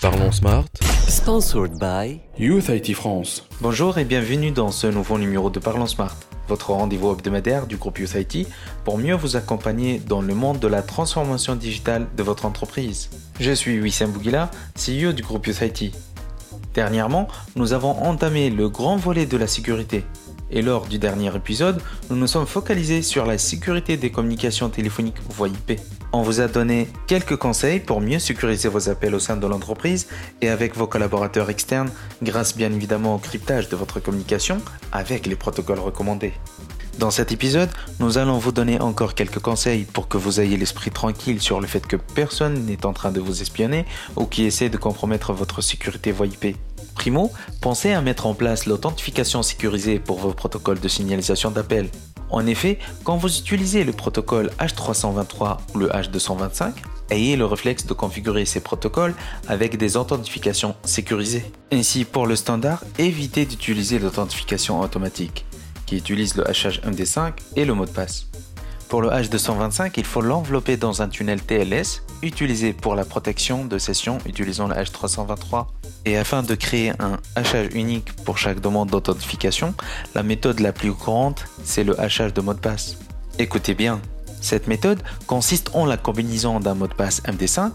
Parlons Smart. Sponsored by Youth IT France. Bonjour et bienvenue dans ce nouveau numéro de Parlons Smart, votre rendez-vous hebdomadaire du groupe Youth IT pour mieux vous accompagner dans le monde de la transformation digitale de votre entreprise. Je suis Wissam Bouguila, CEO du groupe Youth IT. Dernièrement, nous avons entamé le grand volet de la sécurité. Et lors du dernier épisode, nous nous sommes focalisés sur la sécurité des communications téléphoniques voie IP. On vous a donné quelques conseils pour mieux sécuriser vos appels au sein de l'entreprise et avec vos collaborateurs externes grâce bien évidemment au cryptage de votre communication avec les protocoles recommandés. Dans cet épisode, nous allons vous donner encore quelques conseils pour que vous ayez l'esprit tranquille sur le fait que personne n'est en train de vous espionner ou qui essaie de compromettre votre sécurité voie IP. Primo, pensez à mettre en place l'authentification sécurisée pour vos protocoles de signalisation d'appel. En effet, quand vous utilisez le protocole H323 ou le H225, ayez le réflexe de configurer ces protocoles avec des authentifications sécurisées. Ainsi, pour le standard, évitez d'utiliser l'authentification automatique, qui utilise le hachage MD5 et le mot de passe. Pour le H225, il faut l'envelopper dans un tunnel TLS utilisé pour la protection de session utilisant le H323. Et afin de créer un hachage unique pour chaque demande d'authentification, la méthode la plus courante, c'est le hachage de mot de passe. Écoutez bien, cette méthode consiste en la combinaison d'un mot de passe MD5,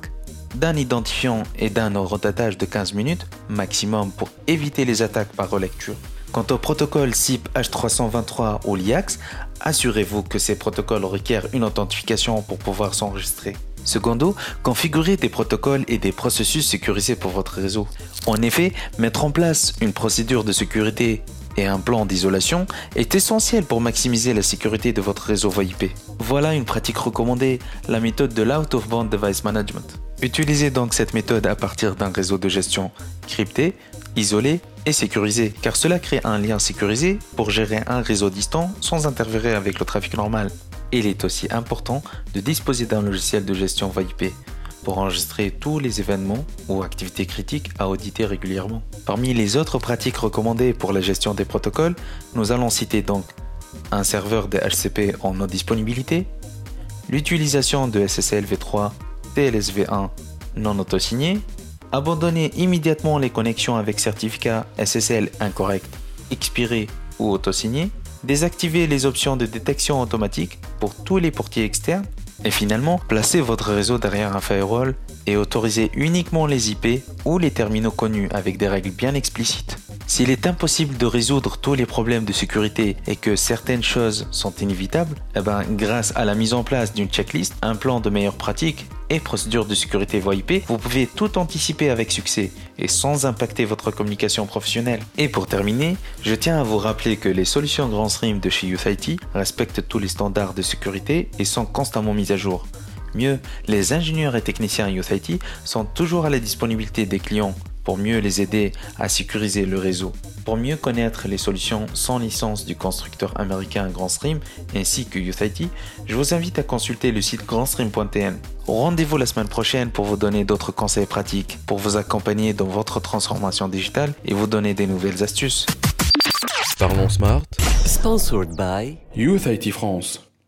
d'un identifiant et d'un horodatage de 15 minutes maximum pour éviter les attaques par relecture. Quant au protocole SIP H323 ou LIAX, assurez-vous que ces protocoles requièrent une authentification pour pouvoir s'enregistrer. Secondo, configurez des protocoles et des processus sécurisés pour votre réseau. En effet, mettre en place une procédure de sécurité et un plan d'isolation est essentiel pour maximiser la sécurité de votre réseau VoIP. Voilà une pratique recommandée, la méthode de l'Out-of-Band Device Management. Utilisez donc cette méthode à partir d'un réseau de gestion crypté, isolé et sécurisé, car cela crée un lien sécurisé pour gérer un réseau distant sans interférer avec le trafic normal. Il est aussi important de disposer d'un logiciel de gestion VoIP pour enregistrer tous les événements ou activités critiques à auditer régulièrement. Parmi les autres pratiques recommandées pour la gestion des protocoles, nous allons citer donc un serveur de HCP en non disponibilité, l'utilisation de SSL v3, TLSV1 non autosigné, abandonner immédiatement les connexions avec certificat SSL incorrect, expiré ou autosigné, désactiver les options de détection automatique pour tous les portiers externes et finalement, placez votre réseau derrière un firewall et autorisez uniquement les IP ou les terminaux connus avec des règles bien explicites. S'il est impossible de résoudre tous les problèmes de sécurité et que certaines choses sont inévitables, eh ben, grâce à la mise en place d'une checklist, un plan de meilleures pratiques et procédures de sécurité VoIP, vous pouvez tout anticiper avec succès et sans impacter votre communication professionnelle. Et pour terminer, je tiens à vous rappeler que les solutions Grand Stream de chez YouthIT respectent tous les standards de sécurité et sont constamment mises à jour. Mieux, les ingénieurs et techniciens YouthIT sont toujours à la disponibilité des clients pour mieux les aider à sécuriser le réseau. Pour mieux connaître les solutions sans licence du constructeur américain GrandStream ainsi que YouthIT, je vous invite à consulter le site grandstream.tn. Rendez-vous la semaine prochaine pour vous donner d'autres conseils pratiques, pour vous accompagner dans votre transformation digitale et vous donner des nouvelles astuces. Parlons Smart. Sponsored by Youth IT France.